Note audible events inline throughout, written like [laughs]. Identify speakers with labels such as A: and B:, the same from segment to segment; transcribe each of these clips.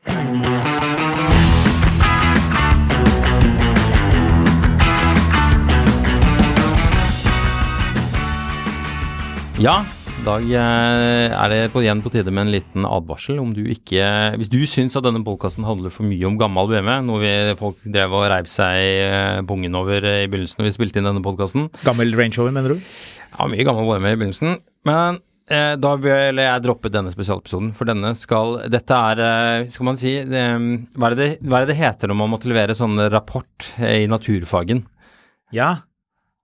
A: Ja, i dag eh, er det igjen på tide med en liten advarsel. Om du ikke Hvis du syns at denne podkasten handler for mye om gammel BMW, noe vi, folk drev og reiv seg i eh, over eh, i begynnelsen når vi spilte inn denne podkasten
B: Gammel Range Rover, mener du?
A: Ja, mye gammel BMW i begynnelsen. Men da vil jeg droppe denne spesialepisoden, for denne skal Dette er, eh, skal man si det, hva, er det, hva er det det heter når man måtte levere sånn rapport eh, i naturfagen?
B: Ja. [laughs]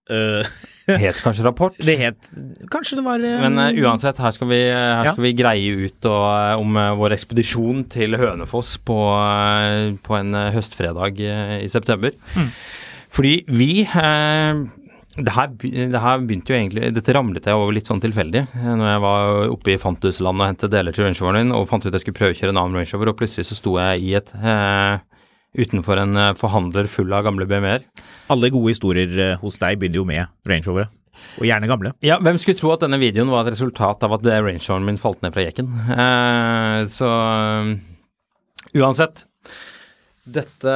B: Uh.
A: Het kanskje rapport?
B: det het Kanskje det var um...
A: Men eh, uansett, her skal vi, her
B: Ja.
A: skal vi greie ut og, eh, om eh, vår ekspedisjon til Hønefoss på, eh, på en eh, høstfredag eh, i september.
B: Mm.
A: Fordi vi eh, det her, det her begynte jo egentlig Dette ramlet jeg over litt sånn tilfeldig. eh, Når jeg var oppe i Fantusland og hentet deler til rangeoveren min og fant ut jeg skulle prøvekjøre en annen rangeover, og plutselig så sto jeg i et eh, utenfor en eh, forhandler full av gamle BMW-er.
B: Alle gode historier øh, hos deg begynner jo med rangeovere. Og gjerne gamle.
A: Ja, hvem skulle tro at denne videoen var et resultat av at rangeoveren min falt ned fra jekken. Eh, så eh, uansett. Dette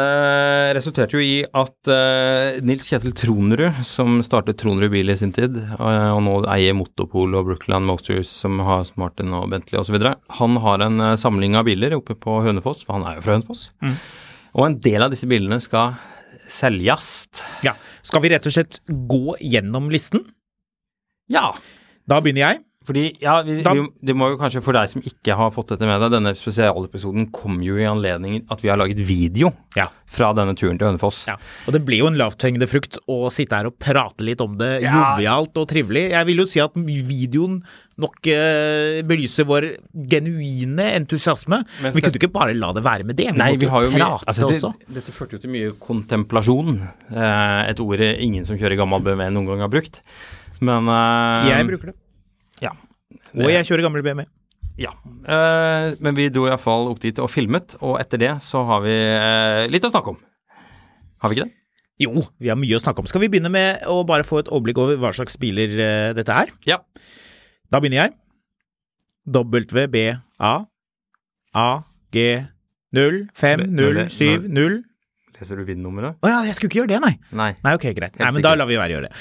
A: resulterte jo i at uh, Nils Kjetil Tronerud, som startet Tronerud bil i sin tid, eh, og nå eier Motopol og Brookland Motors, som har Martin og Bentley osv., han har en uh, samling av biler oppe på Hønefoss, for han er jo fra Hønefoss. Og en del av disse bilene skal selges.
B: Ja. Skal vi rett og slett gå gjennom listen?
A: Ja.
B: Da begynner jeg.
A: Fordi, ja, vi,
B: Da-
A: vi, Det må jo kanskje for deg som ikke har fått dette med deg, denne spesialepisoden kom jo i anledning at vi har laget video
B: Ja.
A: fra denne turen til Hønefoss.
B: Ja, og det blir jo en lavthengende frukt å sitte her og prate litt om det,
A: Ja.
B: jovialt og trivelig. Jeg vil jo si at videoen nok eh, belyser vår genuine entusiasme.
A: Men
B: vi kunne ikke bare la det være med det, vi
A: Nei,
B: måtte
A: vi har jo mye, altså, det, også. Dette førte jo til mye kontemplasjon. Eh, et ord ingen som kjører gammel BMW noen gang har brukt. Men eh,
B: Jeg bruker det.
A: Ja.
B: Og jeg kjører gammel BMW.
A: ja. Eh, men vi dro iallfall opp dit og filmet, og etter det så har vi eh, litt å snakke om. Har vi ikke det?
B: Jo, vi har mye å snakke om. Skal vi begynne med å bare få et overblikk over hva slags biler eh, dette er?
A: Ja.
B: Da begynner jeg. WBA AG0507
A: Leser du VIN-nummeret?
B: Å ja, jeg skulle ikke gjøre det, nei.
A: Nei.
B: Nei, ok, greit. Nei, men da lar vi være å gjøre det.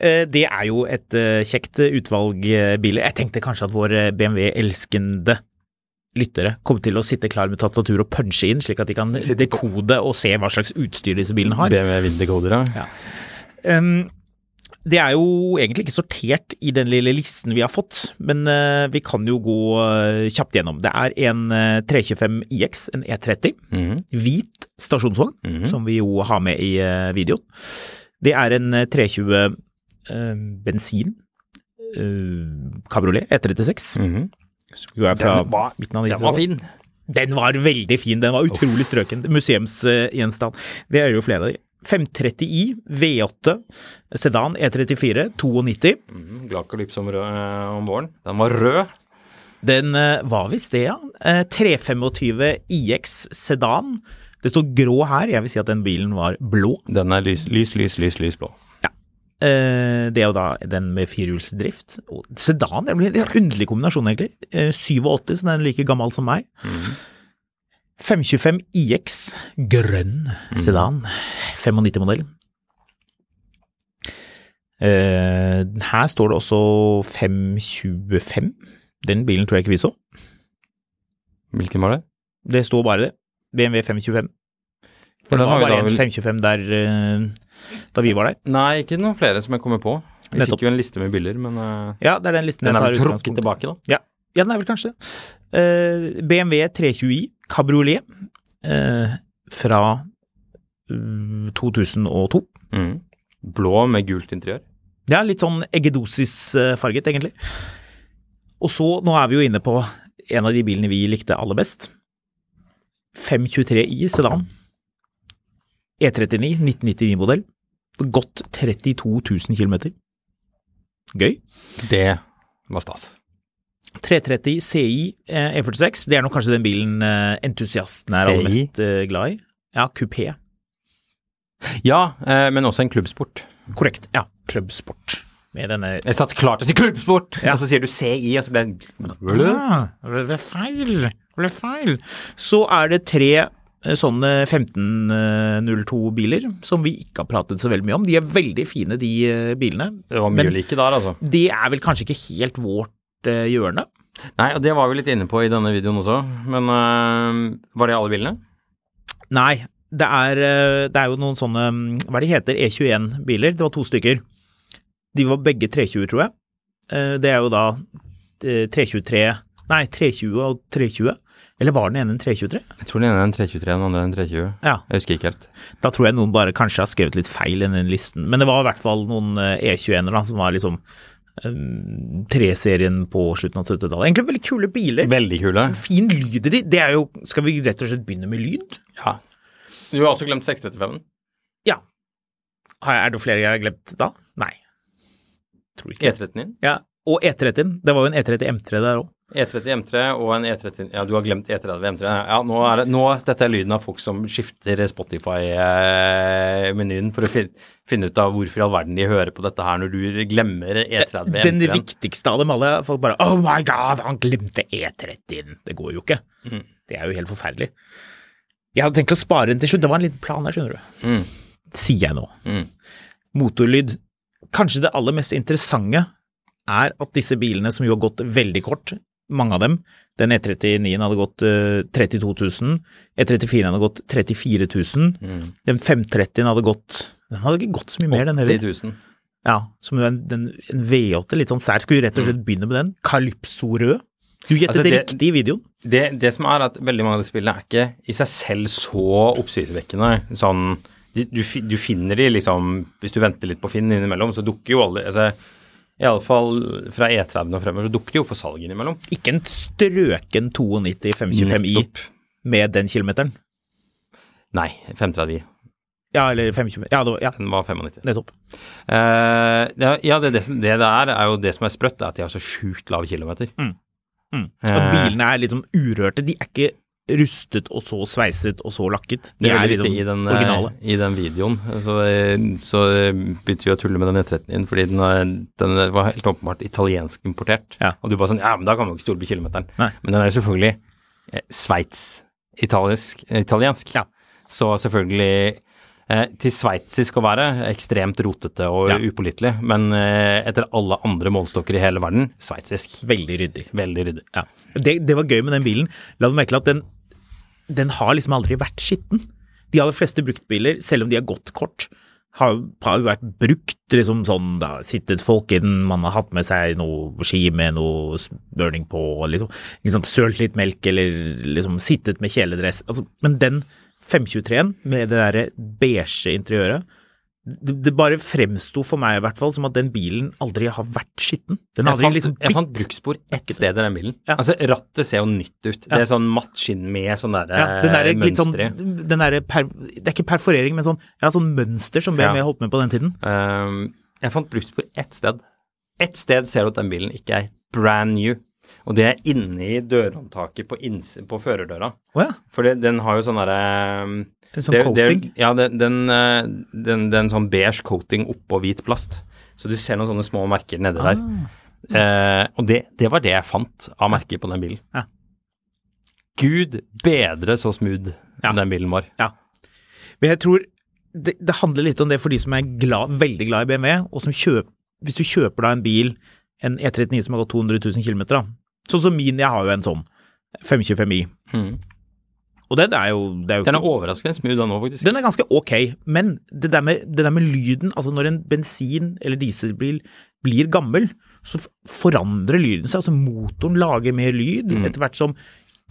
B: Eh, Det er jo et eh, kjekt utvalg eh, biler. Jeg tenkte kanskje at våre BMW-elskende lyttere kom til å sitte klar med tastatur og punche inn, slik at de kan dekode og se hva slags utstyr disse bilene har.
A: BMW vinterkoder, ja.
B: Um, det er jo egentlig ikke sortert i den lille listen vi har fått, men uh, vi kan jo gå uh, kjapt gjennom. Det er en uh, 325 IX, en E30,
A: Mhm.
B: hvit stasjonsvogn,
A: Mhm.
B: som vi jo har med i videoen. Det er en eh, 320 eh, bensin eh, kabriolet E36.
A: Mhm.
B: Hun er fra
A: Den var- Den var fin.
B: Den var veldig fin, den var utrolig strøken. Museumsgjenstand. Det er jo flere av de. 530i, V8, sedan, E E34, 92.
A: Mm, glad kalypse om, eh, om våren. Den var rød.
B: Den eh, var visst det, ja. Eh, 325 IX sedan. Det står grå her, jeg vil si at den bilen var blå.
A: Den er lys, lys, lys, lys, lys blå.
B: Eh, Det er jo da den med firehjulsdrift. Sedan, det blir en underlig kombinasjon, egentlig. Eh, 87, så den er like gammel som meg. 525 IX, grønn sedan, 95-modell. Eh, her står det også 525. Den bilen tror jeg ikke vi så.
A: Hvilken var det?
B: Det står bare det. BMW 525.
A: For den har
B: var
A: vi
B: bare
A: da
B: en
A: vel-
B: 525 der eh, da vi var der.
A: Nei, ikke noen flere som jeg kommer på. Vi
B: Nettopp.
A: fikk jo en liste med bilder, men eh,
B: Ja, det er den listen
A: den er
B: tar
A: vel trukket tilbake, da.
B: Ja, ja, den er vel kanskje det. Eh, BMW 320i kabriolet uh, fra uh, 2002.
A: Mm. Blå med gult interiør.
B: Det er litt sånn eggedosis-farget, egentlig. Og så, nå er vi jo inne på en av de bilene vi likte aller best. 523i sedan. E39, 1999-modell. Gått 32 000 km. Gøy.
A: Det var stas.
B: 330 CI eh, E46, det er nok kanskje den bilen eh, entusiastene er aller mest eh, glad i. Ja, kupé.
A: Ja, eh, men også en klubbsport.
B: Korrekt. Ja, klubbsport. Med denne
A: Jeg satt klar til å si klubbsport,
B: Ja.
A: og så sier du CI, og så ble jeg
B: Ah, det ble feil. Det ble feil. Så er det tre sånne 1502-biler som vi ikke har pratet så veldig mye om. De er veldig fine, de eh, bilene.
A: Det var mye like der, altså.
B: Det er vel kanskje ikke helt vårt eh, hjørne.
A: Nei, og det var vi litt inne på i denne videoen også, men øh, var det alle bilene?
B: Nei, det er, eh, det er jo noen sånne mm, Hva er de heter? E21-biler. Det var to stykker. De var begge 320, tror jeg. Eh, Det er jo da eh, 323 Nei, 320 og 320. Eller var den ene en 323?
A: Jeg tror den ene er en 323, den andre er en 320.
B: Ja.
A: Jeg husker ikke helt.
B: Da tror jeg noen bare kanskje har skrevet litt feil i den listen. Men det var i hvert fall noen eh, E21-er da, som var liksom um, 3-serien på slutten av 70-tallet. Egentlig veldig kule biler.
A: Veldig kule.
B: Fin lyd i de. Det er jo Skal vi rett og slett begynne med lyd?
A: Ja. Du har også glemt 635-en.
B: Ja. Er det flere jeg har glemt da? Nei. Tror ikke.
A: E30 din.
B: Ja. Og E30-en. Det var jo en E30 M3 der òg.
A: E30 M3 og en E30 Ja, du har glemt E30 M3. Ja, nå er det nå, Dette er lyden av folk som skifter Spotify-menyen for å fin, finne ut av hvorfor i all verden de hører på dette her når du glemmer E30 M3.
B: Den viktigste av dem alle. Folk bare Oh my god, han glemte E30-en. Det går jo ikke.
A: Mm.
B: Det er jo helt forferdelig. Jeg hadde tenkt å spare den til slutt. Det var en liten plan der, skjønner du.
A: Mm.
B: Sier jeg nå.
A: Mm.
B: Motorlyd. Kanskje det aller mest interessante er at disse bilene som jo har gått veldig kort, mange av dem, den E39-en hadde gått eh, 32 000, E34-en hadde gått 34 000,
A: Mm.
B: den 530-en hadde gått Den hadde ikke gått så mye mer, den heller.
A: 80 000.
B: Ja, som en, den, en V8, litt sånn sær. Skal vi rett og slett begynne med den? Calypso rød. Du gjettet
A: Altså,
B: det
A: det-
B: riktig i videoen.
A: Det, det som er at veldig mange av de spillene er ikke i seg selv så oppsiktsvekkende. Sånn, du, du finner de liksom Hvis du venter litt på Finn innimellom, så dukker jo alle altså, Iallfall fra E30 og fremover, så dukker det jo for salg innimellom.
B: Ikke en strøken 92 525i med den kilometeren.
A: Nei, 530 i.
B: Ja, eller 525 Ja, var, ja
A: Den var 95.
B: nettopp.
A: Uh, ja, det, det, det det er, jo det som er sprøtt, er at de har så sjukt lav kilometer.
B: Mm.
A: Eh,
B: At bilene er liksom urørte. De er ikke rustet og så sveiset og så lakket. De
A: Det er
B: er liksom
A: i den, eh,
B: originale.
A: i den videoen. Så, eh, så begynte vi å tulle med den E13 din, fordi den, den var helt åpenbart italiensk importert.
B: Ja.
A: Og du bare sånn Ja, men da kan man ikke stole på kilometeren.
B: Nei.
A: Men den er jo selvfølgelig eh, sveits-italiensk. Italiensk.
B: Ja.
A: Så selvfølgelig eh, til sveitsisk å være ekstremt rotete og
B: Ja.
A: upålitelig, men eh, etter alle andre målstokker i hele verden sveitsisk.
B: Veldig ryddig.
A: Veldig ryddig.
B: Ja. Det, det var gøy med den bilen. La meg merke til at den, den har liksom aldri vært skitten. De aller fleste bruktbiler, selv om de har gått kort, har, jo vært brukt liksom sånn Da har sittet folk i den, man har hatt med seg noe ski med noe burning på, liksom. Sant, sølt litt melk, eller liksom sittet med kjeledress. Altså, men den 523-en med det derre beige interiøret, det, det bare fremsto for meg i hvert fall som at den bilen aldri har vært skitten. Den
A: Jeg fant,
B: liksom
A: jeg fant bruksspor ett sted i den bilen.
B: Ja.
A: Altså, rattet ser jo nytt ut. Det er sånn matt skinn med sånn derre
B: Ja, der, litt sånn,
A: mønster i.
B: den der per, Det er ikke perforering, men sånn, ja, sånn mønster som BMW
A: Ja.
B: holdt med på den tiden.
A: Um, jeg fant bruksspor ett sted. Ett sted ser du at den bilen ikke er brand new. Og det er inni dørhåndtaket på, på førerdøra.
B: Oh, ja.
A: For den har jo sånn derre
B: En sånn
A: det-
B: coating.
A: Det, ja, den, den, eh, den, den sånn beige coating oppå hvit plast. Så du ser noen sånne små merker nedi der.
B: Ah.
A: Eh, og det, det var det jeg fant av merker på den bilen.
B: Ja.
A: Gud bedre så smooth
B: Ja.
A: den bilen var.
B: Ja. Men jeg tror det, det handler litt om det for de som er glad, veldig glad i BMW, og som kjøper Hvis du kjøper da en bil, en E39 som har gått 200 000 km. Sånn som min, jeg har jo en sånn 525i.
A: Mm.
B: Og den er jo, det er jo
A: Den er overraskende smooth, den òg, faktisk.
B: Den er ganske ok, men det der, med, det der med lyden, altså når en bensin- eller dieselbil blir gammel, så forandrer lyden seg. Altså motoren lager mer lyd etter hvert som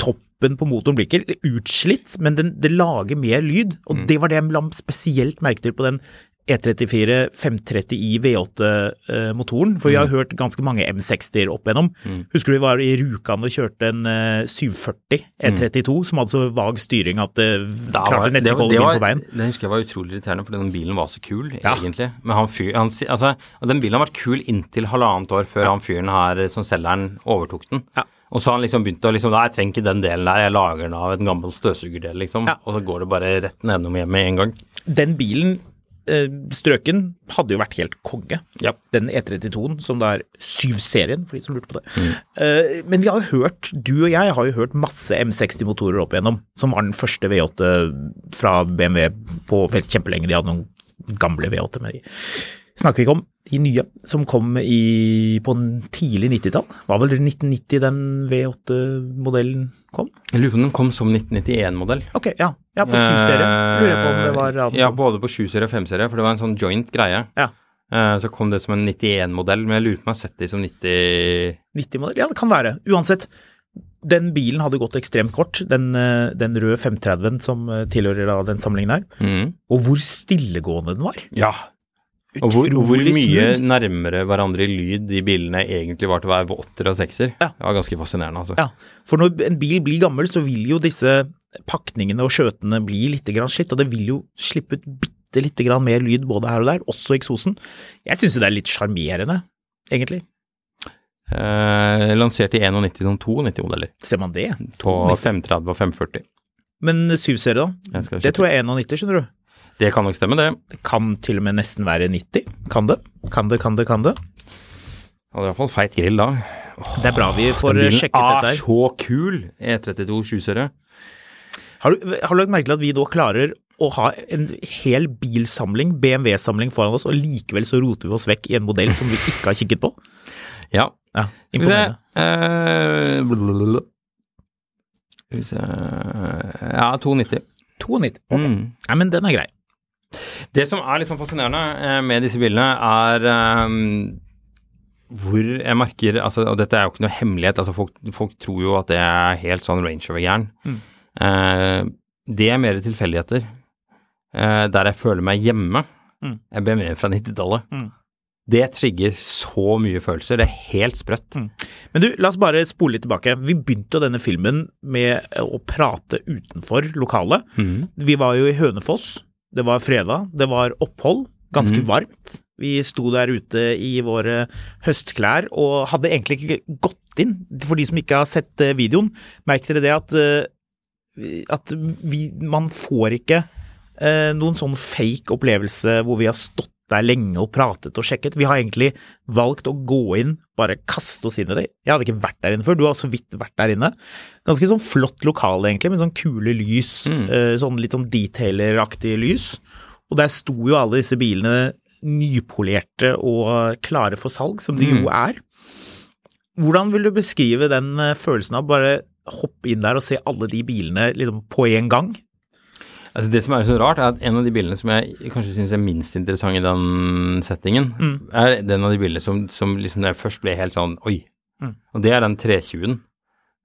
B: toppen på motoren blir ikke utslitt, men den, det lager mer lyd. Og det var det jeg la spesielt merke til på den E34 530i V8-motoren. For vi har hørt ganske mange M60-er opp igjennom. Husker du vi var i Rjukan og kjørte en eh, 740 E32 som hadde så vag styring at det
A: Da var-
B: klarte nesten ikke å holde inn på veien.
A: Det husker jeg var utrolig irriterende, fordi den bilen var så kul,
B: Ja.
A: egentlig. Men han fyr, han, altså, den bilen har vært kul inntil halvannet år før han fyren her som selger den, overtok den.
B: Ja.
A: Og så har han liksom begynt å liksom Nei, jeg trenger ikke den delen der, jeg lager den av en gammel støvsugerdel, liksom.
B: Ja.
A: Og så går det bare rett nedom hjemme med en gang.
B: Den bilen, eh, strøken, hadde jo vært helt konge.
A: Ja.
B: Den E32-en, som det er 7-serien, for de som lurte på det. Eh, men vi har jo hørt, du og jeg har jo hørt masse M60-motorer opp igjennom, som var den første V8 fra BMW på kjempelenge. De hadde noen gamle V8, med de snakker vi ikke om. De nye, som kom i, på en tidlig 90-tall. Var vel 1990 den V8-modellen kom?
A: Jeg lurer på om den kom som 1991-modell.
B: Ok, ja. Ja, på 7-serie. Lurer jeg på om det var
A: Eh, Ja, både på 7-serie og 5-serie, for det var en sånn joint greie.
B: Ja.
A: Eh, Så kom det som en 91-modell, men jeg lurer på om jeg har sett det som 90
B: 90-modell? Ja, det kan være. Uansett, den bilen hadde gått ekstremt kort, den, eh, den røde 530-en som eh, tilhører da den samlingen her.
A: Mm.
B: Og hvor stillegående den var.
A: Ja. Og hvor, hvor mye
B: smooth.
A: nærmere hverandre i lyd de bilene egentlig var til å være åtter og sekser.
B: Ja.
A: Det var ganske fascinerende, altså.
B: Ja, for når en bil blir gammel, så vil jo disse pakningene og skjøtene bli litt grann slitt, og det vil jo slippe ut bitte lite grann mer lyd både her og der, også eksosen. Jeg syns jo det er litt sjarmerende, egentlig.
A: Eh, lansert i 91 som 92-modeller.
B: Ser man det?
A: På 530 og 540.
B: Men 7-serie, da? Det tror jeg er 91, skjønner du.
A: Det kan nok stemme, det.
B: Det kan til og med nesten være 90. Kan det? Kan det, kan det, kan det?
A: Det er iallfall feit grill da.
B: Det er bra vi får
A: Den bilen
B: sjekket dette
A: er
B: her.
A: så kul! E32 7-serie.
B: Har du, har du lagt merke til at vi nå klarer å ha en hel bilsamling, BMW-samling foran oss, og likevel så roter vi oss vekk i en modell som vi ikke har kikket på?
A: Ja.
B: Ja,
A: Skal vi se eh. Skal vi se Ja, 290.
B: 290. Ok.
A: Mm.
B: Nei, men den er grei.
A: Det som er litt sånn fascinerende eh, med disse bildene, er um, hvor jeg merker altså, Og dette er jo ikke noe hemmelighet, altså folk, folk tror jo at det er helt sånn range over-jern.
B: Mm.
A: Eh, det er mer tilfeldigheter. Eh, der jeg føler meg hjemme,
B: Mm.
A: Jeg ber mer fra 90-tallet.
B: Mm.
A: Det trigger så mye følelser. Det er helt sprøtt.
B: Mm. Men du, la oss bare spole litt tilbake. Vi begynte jo denne filmen med å prate utenfor lokalet.
A: Mm.
B: Vi var jo i Hønefoss. Det var fredag. Det var opphold. Ganske
A: mm.
B: varmt. Vi sto der ute i våre høstklær og hadde egentlig ikke gått inn. For de som ikke har sett eh, videoen, merk dere det at, eh, at vi, man får ikke eh, noen sånn fake opplevelse hvor vi har stått der lenge og pratet og sjekket. Vi har egentlig valgt å gå inn, bare kaste oss inn i det. Jeg hadde ikke vært der inne før, du har så vidt vært der inne. Ganske sånn flott lokale egentlig, med sånn kule lys,
A: Mm.
B: eh, sånn litt sånn detaileraktig lys. Og der sto jo alle disse bilene nypolerte og klare for salg, som de jo
A: Mm.
B: er. Hvordan vil du beskrive den eh, følelsen av bare hoppe inn der og se alle de bilene liksom på en gang?
A: Altså Det som er så rart, er at en av de bildene som jeg kanskje syns er minst interessant i den settingen,
B: Mm.
A: er den av de bildene som, som liksom når jeg først ble helt sånn oi.
B: Mm.
A: Og det er den 320-en.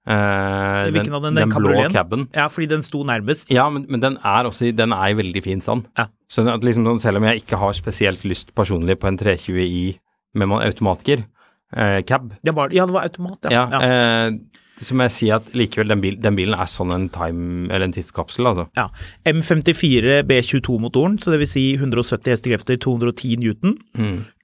A: Eh,
B: den, den?
A: den
B: Den
A: blå caben.
B: Ja, fordi den sto nærmest.
A: Ja, men, men den er også i, den er i veldig fin stand.
B: Ja.
A: Så at liksom, sånn, selv om jeg ikke har spesielt lyst personlig på en 320i med automatgir, eh, cab,
B: var, ja, det var automat,
A: ja,
B: ja. ja.
A: Eh, så må jeg si at likevel den, bil, den bilen er sånn en time, eller en tidskapsel, altså.
B: Ja. M54 B22-motoren, så vil si 170 hestekrefter, 210 newton.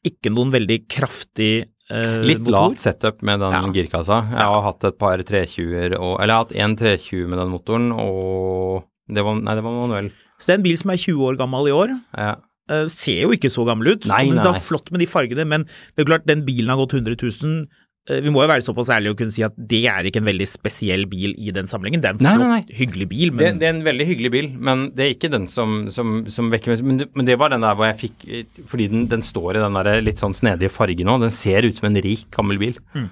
B: Ikke noen veldig kraftig eh,
A: Litt
B: motor.
A: lavt setup med den
B: Ja.
A: girkassa. Jeg har hatt et par 320-er og Eller jeg har hatt en 320 med den motoren, og det var, Nei, det var manuell.
B: Så det er en bil som er 20 år gammel i år.
A: Ja.
B: Eh, ser jo ikke så gammel ut.
A: Nei,
B: men
A: nei,
B: Det er flott med de fargene, men det er klart, den bilen har gått 100 000. Eh, Vi må jo være såpass ærlige og kunne si at det er ikke en veldig spesiell bil i den samlingen. Det er en
A: Nei,
B: flott,
A: nei, nei.
B: hyggelig bil,
A: Det,
B: men
A: det er en veldig hyggelig bil, men det er ikke den som, som, som vekker meg men det, men det var den der hvor jeg fikk Fordi den, den står i den der litt sånn snedige fargen òg. Den ser ut som en rik, gammel bil.
B: Mm.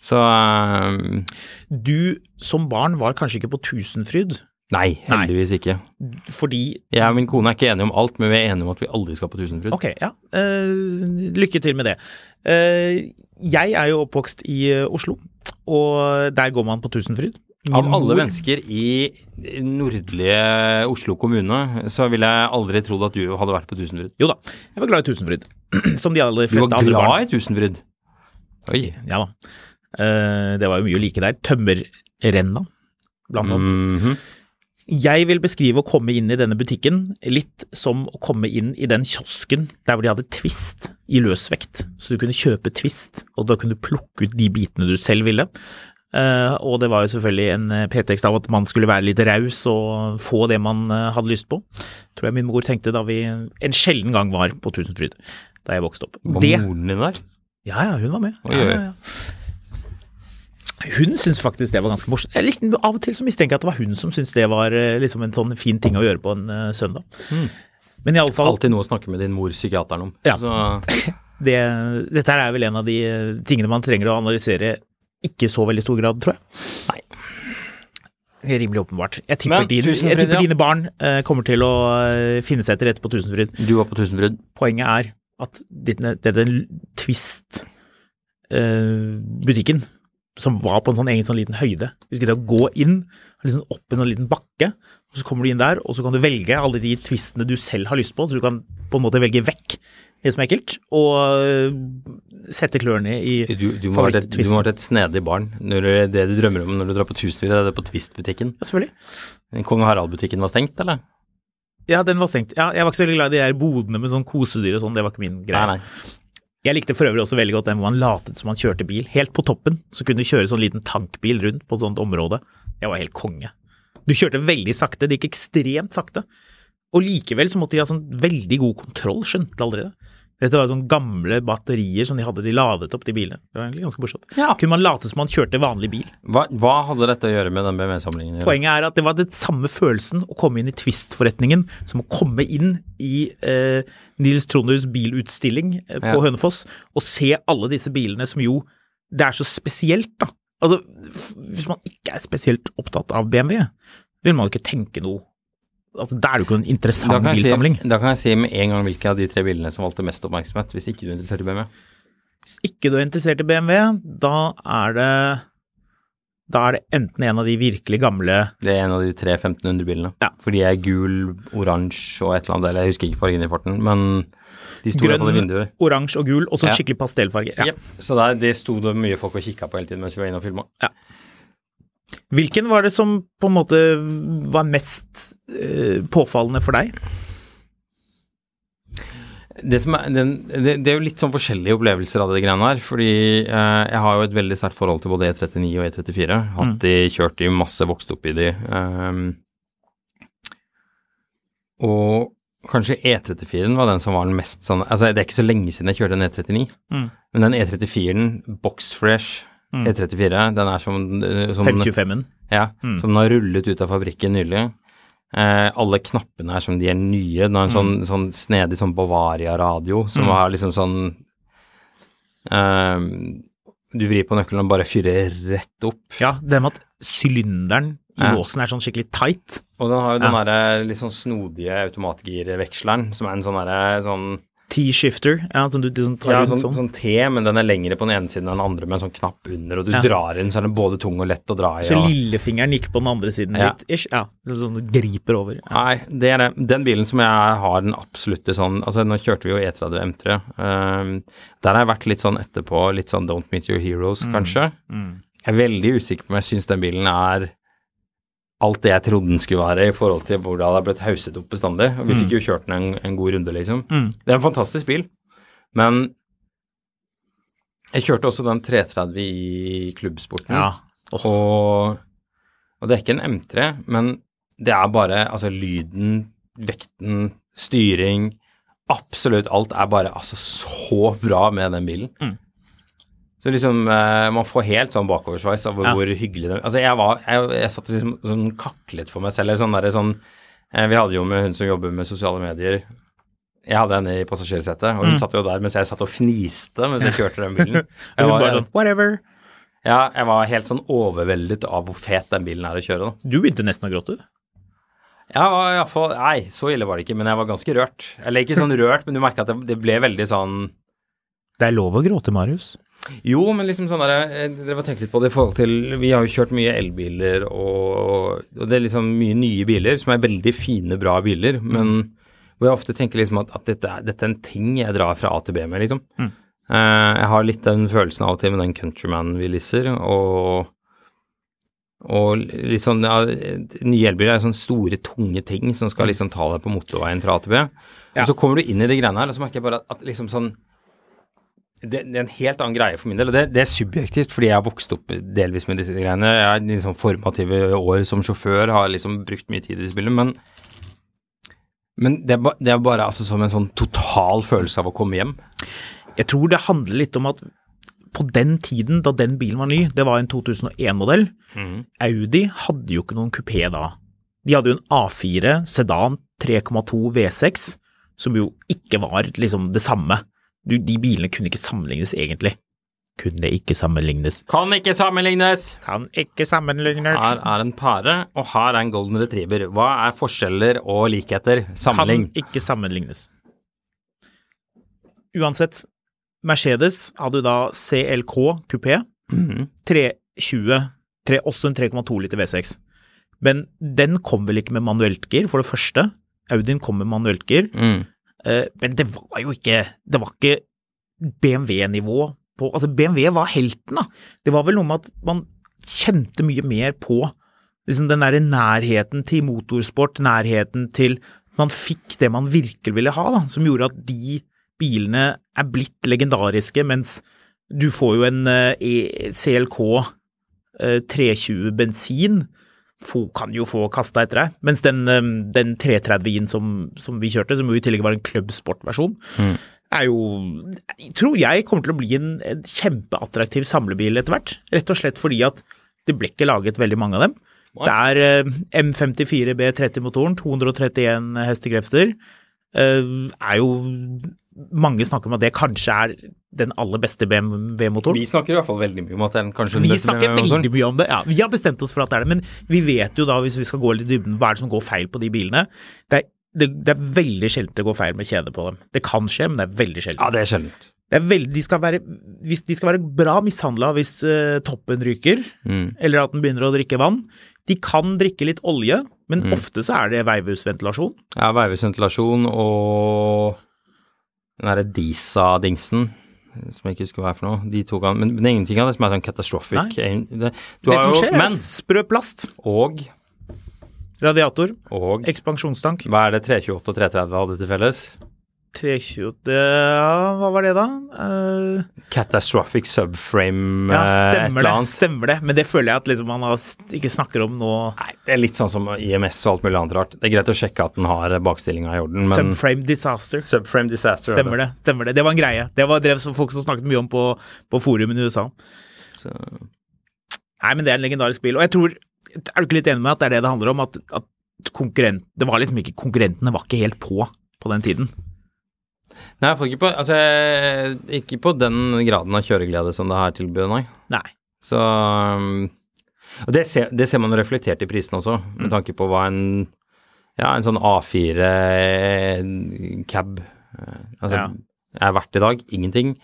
A: Så um...
B: du som barn var kanskje ikke på Tusenfryd,
A: Nei, heldigvis ikke.
B: fordi
A: Jeg og min kone er ikke enige om alt, men vi er enige om at vi aldri skal på Tusenfryd.
B: Ok, ja. Uh, lykke til med det. Uh, jeg er jo oppvokst i eh, Oslo, og der går man på Tusenfryd.
A: Av alle mennesker i nordlige Oslo kommune, så ville jeg aldri trodd at du hadde vært på Tusenfryd.
B: Jo da, jeg var glad i Tusenfryd. [clears throat] Som de aller
A: Du
B: fleste
A: var
B: andre barn.
A: glad i Tusenfryd? Oi.
B: Ja da. Uh, det var jo mye å like der. Tømmerrenna, blant annet.
A: Mhm.
B: Jeg vil beskrive å komme inn i denne butikken litt som å komme inn i den kiosken der hvor de hadde Twist i løsvekt. Så du kunne kjøpe Twist, og da kunne du plukke ut de bitene du selv ville. Eh, og det var jo selvfølgelig en eh, pretekst av at man skulle være litt raus og få det man eh, hadde lyst på. Tror jeg min mor tenkte da vi en sjelden gang var på Tusenfryd da jeg vokste opp.
A: Var moren din der?
B: ja ja, hun var med.
A: Oi,
B: Ja, ja, ja. Hun syntes faktisk det var ganske morsomt. Jeg likte, av og til så mistenker jeg at det var hun som syntes det var eh, liksom en sånn fin ting å gjøre på en uh, søndag. Men i alle fall,
A: Alltid noe å snakke med din mor psykiateren om.
B: Ja.
A: Så, [laughs]
B: det, dette er vel en av de eh, tingene man trenger å analysere ikke så veldig stor grad, tror jeg.
A: Nei.
B: Det er rimelig åpenbart. Jeg tipper,
A: Men,
B: din, jeg tipper
A: ja.
B: dine barn eh, kommer til å eh, finne seg til rette på Tusenfryd.
A: du var på Tusenfryd.
B: Poenget er at det, det, den Twist-butikken, som var på en sånn egen sånn liten høyde Husker du å gå inn liksom opp en sånn liten bakke, og så kommer du inn der, og så kan du velge alle de twistene du selv har lyst på, så du kan på en måte velge vekk det som er ekkelt, og øh, sette klørne i
A: Du, du, må ha vært et, du må ha vært et snedig barn. Når du, det du drømmer om når du drar på Tusenfryd, er det på Twist-butikken.
B: Ja, selvfølgelig.
A: Kong Harald-butikken var stengt, eller?
B: Ja, den var stengt. Ja, jeg var ikke så veldig glad i de der bodene med sånn kosedyr og sånn, det var ikke min greie.
A: Nei, nei.
B: Jeg likte for øvrig også veldig godt den hvor man latet som man kjørte bil. Helt på toppen så kunne du kjøre sånn liten tankbil rundt på et sånt område. Jeg var helt konge. Du kjørte veldig sakte, det gikk ekstremt sakte. Og likevel så måtte de ha sånn veldig god kontroll, skjønte aldri det. Dette var sånne gamle batterier som de hadde, de ladet opp de bilene. Det var egentlig ganske morsomt.
A: Ja.
B: Kunne man late som man kjørte vanlig bil.
A: Hva, hva hadde dette å gjøre med den BMW-samlingen?
B: Poenget er at det var den samme følelsen å komme inn i Twist-forretningen som å komme inn i eh, Nils Tronders bilutstilling eh, på
A: Ja.
B: Hønefoss og se alle disse bilene som jo Det er så spesielt, da. Altså, hvis man ikke er spesielt opptatt av BMW, vil man jo ikke tenke noe Altså, da er det jo ikke en interessant bilsamling.
A: si, da kan jeg si med en gang hvilke av de tre bilene som valgte mest oppmerksomhet, hvis ikke du er interessert i BMW.
B: Hvis ikke du er interessert i BMW, da er det da er det enten en av de virkelig gamle
A: Det er en av de tre 1500-bilene.
B: Ja.
A: For de er gul, oransje og et eller annet, eller jeg husker ikke fargen i farten, men de sto
B: grønn,
A: vinduet.
B: oransje og gul, og så
A: Ja.
B: skikkelig pastellfarge. Ja.
A: Yep. Så der, det sto det mye folk og kikka på hele tiden mens vi var inne og filma.
B: Hvilken var det som på en måte var mest eh, påfallende for deg?
A: Det, er, det, det er jo litt sånn forskjellige opplevelser av det greiene her. Fordi eh, jeg har jo et veldig sterkt forhold til både E39 og E34. Hatt de, kjørt de masse, vokst opp i de. Um, og kanskje E34-en var den som var den mest sånn Altså, det er ikke så lenge siden jeg kjørte en E39,
B: Mm.
A: men den E34-en, box fresh
B: Mm.
A: E34, den er som, eh, som
B: 525-en.
A: Ja,
B: Mm.
A: som den har rullet ut av fabrikken nylig. Eh, alle knappene er som de er nye. Den har en sånn, sånn snedig sånn Bavaria-radio som
B: Mm.
A: har liksom sånn eh, Du vrir på nøkkelen og bare fyrer rett opp.
B: Ja, det med at sylinderen i
A: Ja.
B: låsen er sånn skikkelig tight.
A: Og den har jo den
B: Ja.
A: derre litt sånn snodige automatgirveksleren som er en sånn derre sånn
B: T-shifter. Ja, som du, du sånn
A: ja, sånn,
B: sånn.
A: sånn T, men den er lengre på den ene siden enn den andre med en sånn knapp under, og du
B: Ja.
A: drar inn, så er den både tung og lett å dra i.
B: Så
A: og-
B: lillefingeren gikk på den andre siden
A: Ja.
B: litt, ish. Ja, sånn du griper over. Ja.
A: Nei, det er det. Den bilen som jeg har den absolutte sånn Altså, nå kjørte vi jo E30 M3. Um, der har jeg vært litt sånn etterpå, litt sånn Don't Meet Your Heroes, kanskje.
B: Mm.
A: Jeg er veldig usikker på om jeg syns den bilen er alt det jeg trodde den skulle være i forhold til hvor det hadde blitt hauset opp bestandig. Og vi fikk jo kjørt den en, en god runde, liksom.
B: Mm.
A: Det er en fantastisk bil, men jeg kjørte også den 330 i klubbsporten.
B: Ja.
A: Og, og det er ikke en M3, men det er bare altså lyden, vekten, styring, absolutt alt er bare altså så bra med den bilen.
B: Mm.
A: Så liksom eh, man får helt sånn bakoversveis av
B: Ja.
A: hvor hyggelig det Altså jeg var Jeg, jeg satt liksom sånn kaklet for meg selv. Sånn derre sånn eh, Vi hadde jo med hun som jobber med sosiale medier Jeg hadde henne i passasjersetet, og hun
B: Mm.
A: satt jo der mens jeg satt og fniste mens jeg kjørte den bilen. [laughs]
B: Og hun
A: var,
B: bare sånn whatever.
A: ja, jeg var helt sånn overveldet av hvor fet den bilen er å kjøre, da.
B: Du begynte nesten å gråte.
A: Ja, var i hvert fall Nei, så ille var det ikke, men jeg var ganske rørt. Eller ikke sånn rørt, men du merka at det, det ble veldig sånn
B: Det er lov å gråte, Marius.
A: Jo, men liksom sånn der, Dere var tenkt litt på det i forhold til Vi har jo kjørt mye elbiler, og, og det er liksom mye nye biler som er veldig fine, bra biler, men hvor jeg ofte tenker liksom at, at dette, er, dette, er, en ting jeg drar fra A til B med, liksom. Mm. Uh, jeg har litt den følelsen av og til med den Countryman vi lisser, og og sånn, ja, Nye elbiler er sånne store, tunge ting som skal liksom ta deg på motorveien fra A til B. Ja. Og så kommer du inn i de greiene her, og så merker jeg bare at, at liksom sånn det, det, er en helt annen greie for min del, og det, det, er subjektivt fordi jeg har vokst opp delvis med disse greiene. Jeg har liksom formative år som sjåfør, har liksom brukt mye tid i disse bilene, men, men det, er, det er bare altså som en sånn total følelse av å komme hjem.
B: Jeg tror det handler litt om at på den tiden da den bilen var ny, det var en 2001-modell, mm. Audi hadde jo ikke noen kupé da. De hadde jo en A4 sedan 3,2 V6, som jo ikke var liksom det samme. Du, de bilene kunne ikke sammenlignes egentlig. Kunne ikke sammenlignes.
A: Kan ikke sammenlignes!
B: Kan ikke sammenlignes.
A: Her er en pære, og her er en golden retriever. Hva er forskjeller og likheter? Sammenlign.
B: Kan ikke sammenlignes. Uansett, Mercedes hadde da CLK kupé, mm. 320, 3, også en 3,2 liter V6. Men den kom vel ikke med manuelt gir, for det første. Audien kom med manuelt gir. Mm. Eh, men det var jo ikke Det var ikke BMW-nivå på Altså, BMW var helten, da. Det var vel noe med at man kjente mye mer på liksom den derre nærheten til motorsport, nærheten til Man fikk det man virkelig ville ha, da, som gjorde at de bilene er blitt legendariske, mens du får jo en eh, CLK 320 eh, kan jo få kasta etter deg. Mens den, den 330-en som, som, vi kjørte, som jo i tillegg var en klubbsportversjon, mm. er jo Tror jeg kommer til å bli en, en kjempeattraktiv samlebil etter hvert. Rett og slett fordi at det ble ikke laget veldig mange av dem. Det er M54 B30-motoren, 231 hestekrefter. Er jo mange snakker om at det kanskje er den aller beste BMW-motoren.
A: Vi snakker i hvert fall veldig mye om at det er kanskje
B: den beste BMW-motoren. Vi snakker veldig mye om det, ja. Vi har bestemt oss for at det er det, men vi vet jo da, hvis vi skal gå litt i dybden, hva er det som går feil på de bilene. Det er, det, det er veldig sjelden det går feil med kjede på dem. Det kan skje, men det er veldig sjelden.
A: Ja, det er sjeldent.
B: Det er veldig, de, skal være, hvis, de skal være bra mishandla hvis uh, toppen ryker, mm. eller at den begynner å drikke vann. De kan drikke litt olje, men mm. ofte så er det veivhusventilasjon.
A: Ja, veivhusventilasjon og den derre Disa-dingsen som jeg ikke husker hva er for noe. De to kan, men, men ingenting av det som er sånn katastrofic.
B: Det, det, som skjer, er sprø plast.
A: Og
B: Radiator.
A: Og
B: Ekspansjonstank.
A: Hva er det 328 og 330 hadde til felles?
B: 328 ja, Hva var det, da?
A: Uh, Catastrophic subframe
B: ja, eh, stemmer det, stemmer det. Men det føler jeg at liksom man ikke snakker om nå.
A: Nei, Det er litt sånn som IMS og alt mulig annet rart. Det er greit å sjekke at den har bakstillinga i orden,
B: men Subframe disaster.
A: Subframe disaster.
B: Stemmer det. stemmer Det Det var en greie. Det var drev som folk som snakket mye om på, på forumen i USA. Så. Nei, men det er en legendarisk bil. Og jeg tror Er du ikke litt enig med at det er det det handler om? At, at konkurrent... Det var liksom ikke Konkurrentene var ikke helt på på den tiden.
A: Nei, jeg får ikke på, altså, ikke på den graden av kjøreglede som det her tilbyr, nei.
B: nei.
A: Så um, Og det ser, det ser man reflektert i prisen også, med mm. tanke på hva en ja, en sånn A4 cab eh, altså, ja. er verdt i dag. Ingenting.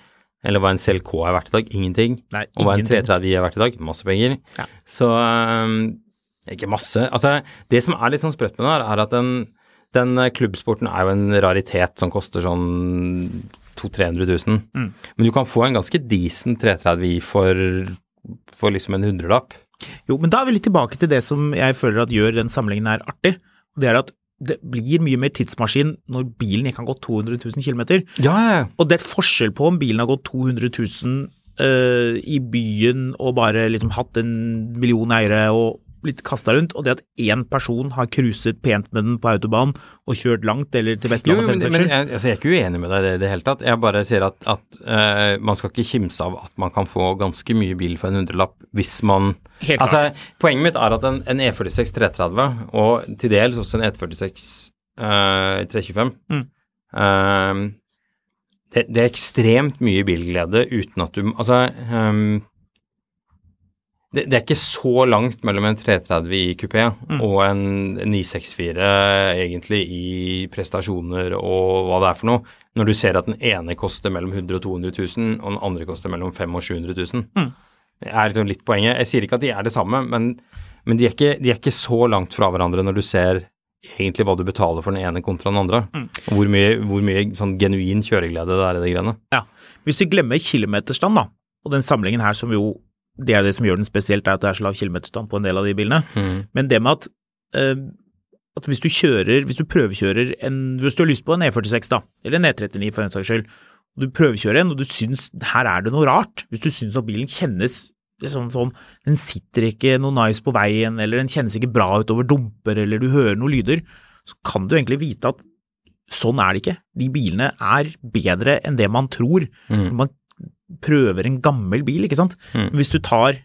A: Eller hva en CLK er verdt i dag. Ingenting.
B: Nei,
A: og hva en 330 er verdt i dag. Masse penger. Ja. Så um, ikke masse. Altså, det som er litt sånn sprøtt med det her, er at den den eh, klubbsporten er jo en raritet som koster sånn 200 000-300 000. Mm. Men du kan få en ganske decent 330i for, for liksom en hundrelapp.
B: Jo, men da er vi litt tilbake til det som jeg føler at gjør den samlingen her artig. Det er at det blir mye mer tidsmaskin når bilen ikke har gått 200 000 km.
A: Ja, ja.
B: Og det er forskjell på om bilen har gått 200 000 uh, i byen og bare liksom hatt en million eiere og blitt kasta rundt, og det at én person har cruiset pent med den på autobahn og kjørt langt, eller til Vestlandet
A: men, men jeg, altså, jeg, er ikke uenig med deg i det, hele tatt. Jeg bare sier at, at uh, man skal ikke kimse av at man kan få ganske mye bil for en hundrelapp hvis man
B: Helt
A: altså, Poenget mitt er at en, en E46 330, og til dels også en E46 uh, 325 mm. uh, det, det, er ekstremt mye bilglede uten at du Altså um, det, det, er ikke så langt mellom en 330 i kupé mm. og en 964 egentlig i prestasjoner og hva det er for noe, når du ser at den ene koster mellom 100 og 200 000, og den andre koster mellom 500 og 700 000. Mm. Det er liksom litt poenget. Jeg sier ikke at de er det samme, men, men de, er ikke, de, er ikke, så langt fra hverandre når du ser egentlig hva du betaler for den ene kontra den andre. Mm. Og hvor mye, hvor mye sånn genuin kjøreglede det er i de greiene.
B: Ja. Hvis vi glemmer kilometerstand, da, og den samlingen her som jo det er det som gjør den spesielt, er at det er så lav kilometerstand på en del av de bilene. Mm. Men det med at, uh, at hvis du kjører, hvis du prøvekjører en Hvis du har lyst på en E46, da, eller en E39 for den saks skyld, og du prøvekjører en, og du syns her er det noe rart, hvis du syns at bilen kjennes sånn, sånn Den sitter ikke noe nice på veien, eller den kjennes ikke bra utover dumper, eller du hører noen lyder, så kan du egentlig vite at sånn er det ikke. De bilene er bedre enn det man tror. Mm. Man prøver en gammel bil, ikke sant. Mm. Hvis du tar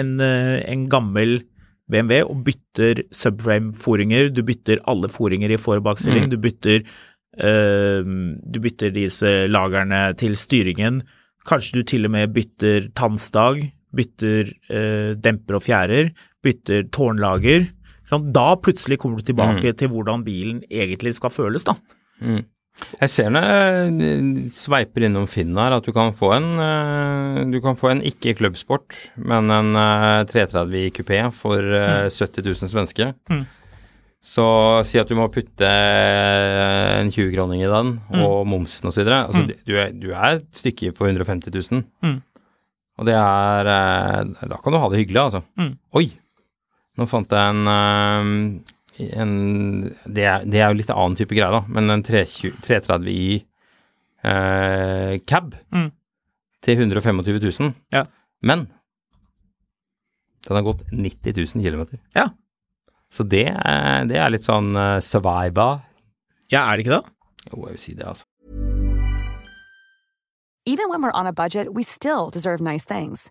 B: en, eh, en, gammel BMW og bytter subframe-foringer, du bytter alle foringer i for- og bakstilling, mm. du bytter øh, du bytter disse lagrene til styringen, kanskje du til og med bytter tannstag, bytter øh, demper og fjærer, bytter tårnlager. Da plutselig kommer du tilbake mm. til hvordan bilen egentlig skal føles, da. Mm.
A: Jeg ser når jeg sveiper innom Finn her at du kan få en eh, du kan få en ikke klubbsport, men en 330 i kupé for mm. 70 000 svenske. Mm. Så si at du må putte en 20-kroning i den, mm. og momsen osv. Altså, mm. du, er, du er et stykke for 150 000. Mm. Og det er eh, Da kan du ha det hyggelig, altså. Mm. Oi! Nå fant jeg en en, det, er, det, er, jo litt annen type greie, da, men en 330 i eh, cab mm. til 125 000. Ja. Men den har gått 90 000 km.
B: Ja.
A: Så det er, det er litt sånn uh, survivor.
B: Ja, er det ikke det?
A: Jo, jeg vil si det, altså.
C: Even when we're on a budget, we still deserve nice things.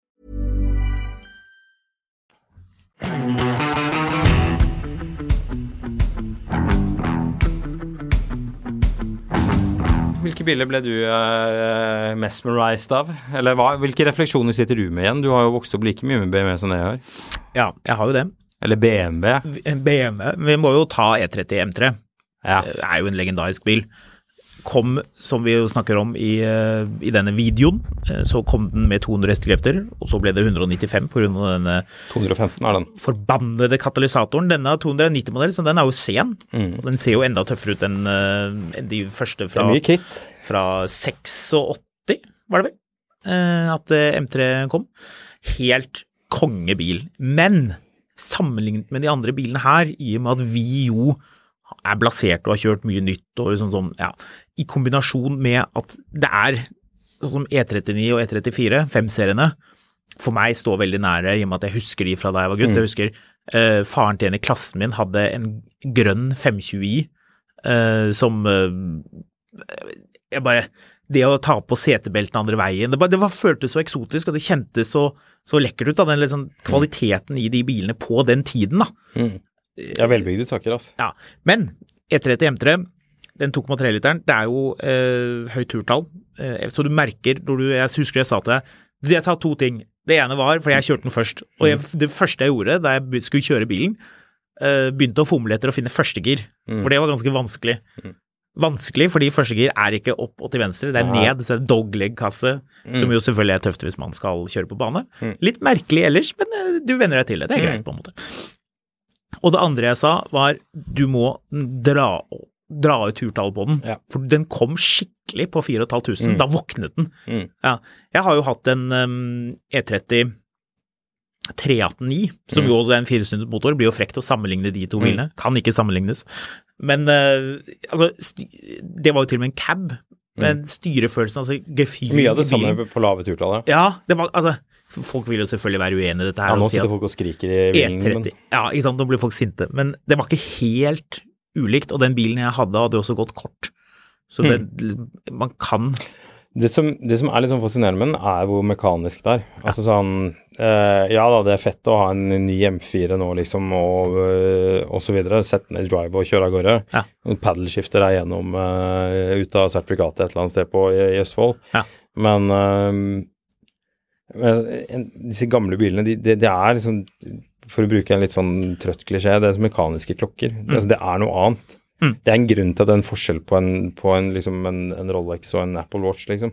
A: Hvilke biler ble du uh, mesmerized av? Eller hva, hvilke refleksjoner sitter du med igjen? Du har jo vokst opp like mye med BMW som jeg har.
B: Ja, jeg har jo det.
A: Eller BMW.
B: BMW. Vi må jo ta E30 M3. Ja. Det er jo en legendarisk bil kom, som vi jo snakker om i, eh, i, denne videoen, eh, så kom den med 200 hestekrefter, og så ble det 195 pga. denne
A: 215 er den.
B: forbannede katalysatoren. Denne 290-modellen, så den er jo sen, mm. og den ser jo enda tøffere ut enn uh, de første fra, fra 86, var det vel, at M3 kom. Helt kongebil. Men sammenlignet med de andre bilene her, i og med at vi jo er blasert og har kjørt mye nytt, og liksom sånn, ja, i kombinasjon med at det er sånn som E39 og E34, femseriene, for meg står veldig nære i og med at jeg husker de fra da jeg var gutt. Mm. Jeg husker uh, faren til en i klassen min hadde en grønn 520i uh, som uh, Jeg bare Det å ta på setebeltene andre veien Det, bare, det var, føltes så eksotisk, og det kjentes så, så lekkert ut. da, den liksom, Kvaliteten i de bilene på den tiden. da.
A: Mm. Ja, velbygde saker, altså.
B: Ja, Men E3 til M3, den 2,3-literen, det er jo eh, høyt turtall. Eh, så du merker når du Jeg husker jeg sa til deg Jeg tar to ting. Det ene var fordi jeg kjørte den først. Og jeg, mm. det første jeg gjorde da jeg skulle kjøre bilen, eh, begynte å fomle etter å finne førstegir. Mm. For det var ganske vanskelig. Mm. Vanskelig fordi førstegir er ikke opp og til venstre, det er Aha. ned. Så er det dogleg-kasse, mm. som jo selvfølgelig er tøft hvis man skal kjøre på bane. Mm. Litt merkelig ellers, men eh, du venner deg til det. Det er greit, på en måte. Og det andre jeg sa, var du må dra, dra ut turtallet på den. Ja. For den kom skikkelig på 4500. Mm. Da våknet den. Mm. Ja. Jeg har jo hatt en um, E30 389, som mm. jo også er en firestundet motor. Blir jo frekt å sammenligne de to mm. bilene. Kan ikke sammenlignes. Men uh, altså, det var jo til og med en cab. Men mm. styrefølelsen, altså gefühlen
A: Mye av det samme på lave turtallet.
B: ja. Det var, altså, Folk vil jo selvfølgelig være uenig i dette her.
A: Ja, nå
B: si
A: sitter folk og skriker i bilen.
B: E30 Ja, ikke sant, nå blir folk sinte. Men det var ikke helt ulikt, og den bilen jeg hadde, hadde også gått kort. Så det,
A: Mm.
B: man kan
A: det, som, det som er litt sånn fascinerende med den, er hvor mekanisk det er. Altså sånn eh, Ja da, det er fett å ha en ny M4 nå, liksom, og, øh, og så videre. Sette ned drive og kjøre av gårde.
B: Ja.
A: Paddleskifter er gjennom eh, ut av sertifikatet et eller annet sted på i, i Østfold.
B: Ja.
A: Men øh, men en- disse gamle bilene, det de er liksom For å bruke en litt sånn trøtt klisjé, det er som mekaniske klokker. Altså, det er noe annet.
B: Mm.
A: Det er en grunn til at det er en forskjell på en, på en, liksom en, en Rolex og en Apple Watch, liksom.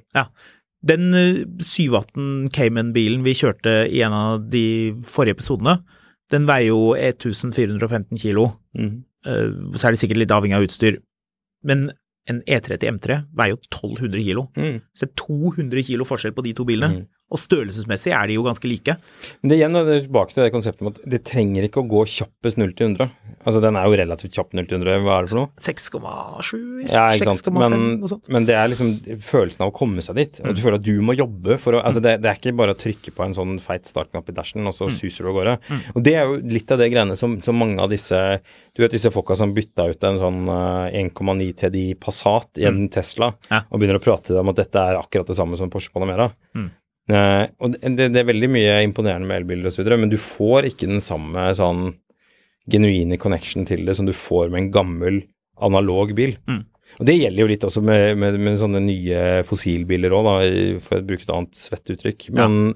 B: Den eh, 718 Cayman-bilen vi kjørte i en av de forrige episodene, den veier jo 1415 kilo.
A: Mm.
B: Eh, Så er det sikkert litt avhengig av utstyr. Men en E30 M3 veier jo 1200 kilo.
A: Mm.
B: Så det er 200 kilo forskjell på de to bilene.
A: Mm.
B: Og størrelsesmessig er de jo ganske like.
A: Men det igjen er tilbake til det konseptet med at det trenger ikke å gå kjappest 0 til 100. Altså den er jo relativt kjapp 0 til 100, hva er det for noe?
B: 6,7,
A: Ja,
B: 6,5,
A: Men,
B: noe sånt.
A: men det er liksom følelsen av å komme seg dit. Og du føler at du må jobbe for å Altså det, det er ikke bare å trykke på en sånn feit startknapp i dashen, og så suser du av gårde. Og det er jo litt av det greiene som, som mange av disse Du vet disse folka som bytta ut en sånn eh, 1,9 TDI Passat i en Tesla,
B: Ja.
A: og begynner å prate om at dette er akkurat det samme som Porsche Panamera. Eh, og det, det, er veldig mye imponerende med elbiler osv., men du får ikke den samme sånn genuine connection til det som du får med en gammel analog bil.
B: Mm.
A: Og det gjelder jo litt også med, med, med sånne nye fossilbiler òg, for å bruke et annet svettuttrykk. Men Men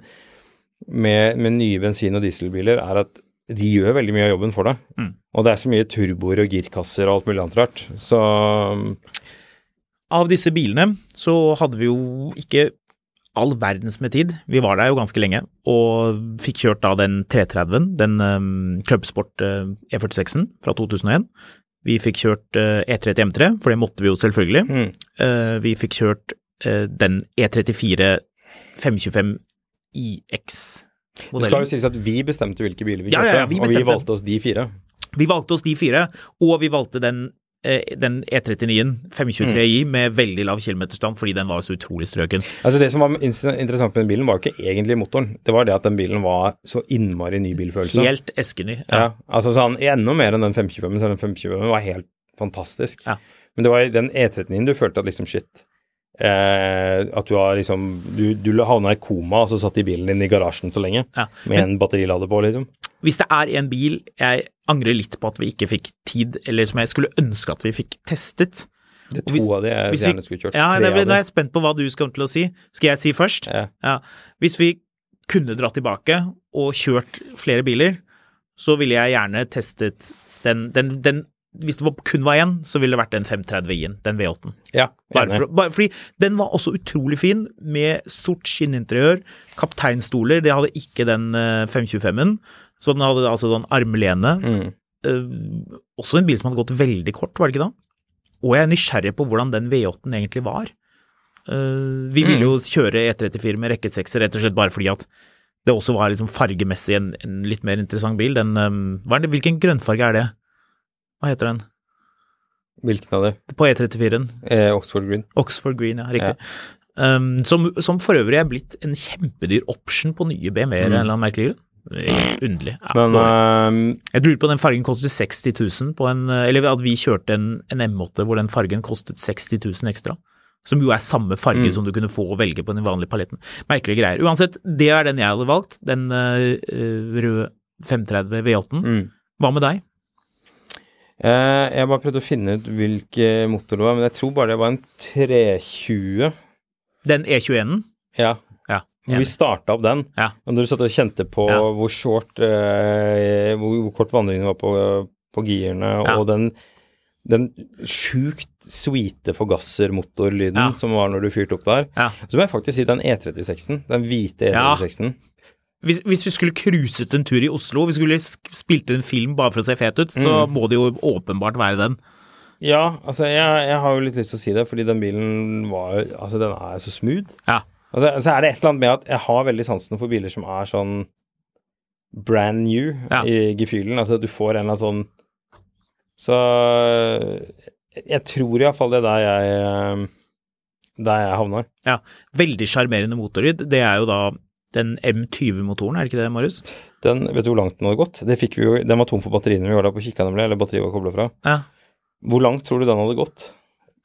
A: med, med nye bensin- og dieselbiler er at de gjør veldig mye av jobben for deg.
B: Mm.
A: Og det er så mye turboer og girkasser og alt mulig annet rart. Så
B: Av disse bilene så hadde vi jo ikke all verdens med tid. Vi var der jo ganske lenge, og fikk kjørt da den 330-en, den um, Clubsport uh, E46-en fra 2001. Vi fikk kjørt uh, E30 M3, for det måtte vi jo selvfølgelig.
A: mm.
B: Uh, vi fikk kjørt uh, den E34 525 IX.
A: Det skal jo sies at vi bestemte hvilke biler vi
B: Ja,
A: kjørte,
B: ja, ja, vi
A: og vi valgte oss de fire.
B: Vi valgte oss de fire, og vi valgte den, den E39-en 523i med veldig lav kilometerstand fordi den var så utrolig strøken.
A: Altså Det som var interessant med den bilen, var jo ikke egentlig motoren. Det var det at den bilen var så innmari ny bilfølelse.
B: Helt eskeny.
A: Ja, altså sånn, Enda mer enn den 525-en, så den 525 var helt fantastisk.
B: Ja.
A: Men det var den E39-en du følte at liksom shit eh, At du har liksom Du, du havna i koma, og så satt i bilen din i garasjen så lenge.
B: Ja.
A: Med en batterilader på, liksom.
B: Hvis det er en bil jeg angrer litt på at vi ikke fikk tid, eller som jeg skulle ønske at vi fikk testet
A: Det er to
B: hvis-
A: av de jeg
B: vi-
A: gjerne skulle kjørt.
B: Ja, det,
A: de.
B: er jeg spent på hva du skal til å si. Skal jeg si først?
A: Ja.
B: Ja. Hvis vi kunne dratt tilbake og kjørt flere biler, så ville jeg gjerne testet den, den, den Hvis det var, kun var én, så ville det vært den 530i-en, den V8-en.
A: ja,
B: Bare, for, bare fordi den var også utrolig fin, med sort skinninteriør, kapteinstoler, det hadde ikke den eh, 525-en. Så den hadde altså sånn armlene.
A: Mm.
B: Eh, også en bil som hadde gått veldig kort, var det ikke da? Og jeg er nysgjerrig på hvordan den V8-en egentlig var. Eh, vi ville jo kjøre E34 med rekkesekser rett og slett bare fordi at det også var liksom fargemessig en, en litt mer interessant bil. Den, um, det, hvilken grønnfarge er det? Hva heter den?
A: Hvilken av det?
B: På E34-en?
A: Eh, Oxford Green.
B: Oxford Green, ja, riktig. Um, som, som for øvrig er blitt en kjempedyr option på nye BMW-er, en eller annen merkelig grunn. Underlig. Ja,
A: Men eh,
B: jeg lurer på den fargen kostet 60 000 på en Eller at vi kjørte en, en M8 hvor den fargen kostet 60 000 ekstra. Som jo er samme farge
A: Mm.
B: som du kunne få å velge på den vanlige paletten. Merkelige greier. Uansett, det er den jeg hadde valgt. Den uh, røde 530 V8-en.
A: mm.
B: Hva med deg?
A: Uh, jeg bare prøvde å finne ut hvilke motor det var, men jeg tror bare det var en 320.
B: Den E21-en?
A: Ja. Hvor vi starta opp den.
B: Ja.
A: Og når du satt og kjente på
B: Ja.
A: hvor short eh, hvor, hvor kort vandringen var på, på girene,
B: Ja.
A: og den, den sjukt sweete forgassermotorlyden
B: Ja.
A: som var når du fyrte opp der, så må jeg faktisk si den E36-en, den hvite E36-en.
B: hvis, hvis vi skulle cruiset en tur i Oslo, vi skulle spilt en film bare for å se fet ut, så
A: Mm.
B: må det jo åpenbart være den.
A: Ja, altså jeg, jeg har jo litt lyst til å si det, fordi den bilen var jo Altså, den er så smooth.
B: Ja.
A: Altså, så er det et eller annet med at jeg har veldig sansen for biler som er sånn brand new
B: Ja.
A: i gefühlen. Altså, du får en eller annen sånn Så jeg tror iallfall det er der jeg Der jeg havner. Ja.
B: Veldig sjarmerende motorlyd. Det er jo da Den M20-motoren, er det ikke det, Marius?
A: Den, vet du hvor langt den hadde gått? Det fikk vi jo, Den var tom for batteriene vi var der på kikka, nemlig, eller batteriet var kobla fra.
B: Ja.
A: Hvor langt tror du den hadde gått?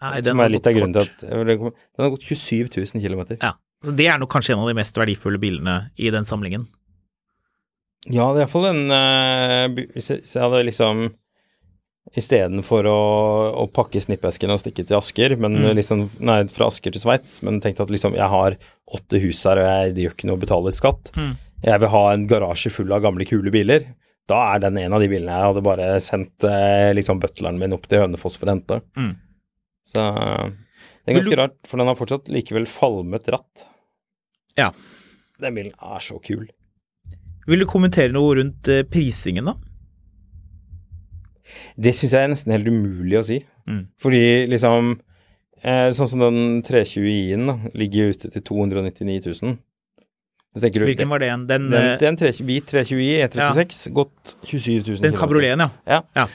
B: Nei,
A: Som
B: har
A: er litt av grunnen til at Den har gått 27 000 km.
B: Ja. Så det er nok kanskje en av de mest verdifulle bilene i den samlingen.
A: Ja, det er iallfall en uh, hvis jeg hadde liksom Istedenfor å, å pakke snippesken og stikke til Asker, men
B: Mm.
A: liksom Nei, fra Asker til Sveits, men tenkte at liksom Jeg har åtte hus her, og jeg, det gjør ikke noe å betale litt skatt.
B: Mm.
A: Jeg vil ha en garasje full av gamle, kule biler. Da er den en av de bilene jeg hadde bare sendt eh, liksom butleren min opp til Hønefoss for å hente.
B: Mm.
A: Så det er ganske rart, for den har fortsatt likevel falmet ratt.
B: Ja.
A: Den bilen er så kul.
B: Vil du kommentere noe rundt eh, prisingen, da?
A: Det syns jeg er nesten helt umulig å si.
B: Mm.
A: Fordi liksom eh, Sånn som den 320i-en ligger ute til 299 000. Du
B: Hvilken var det igjen? Den,
A: Den,
B: eh,
A: den 3, hvit 320i E36 gått 27 000
B: den kabrioleten, ja.
A: ja. Ja.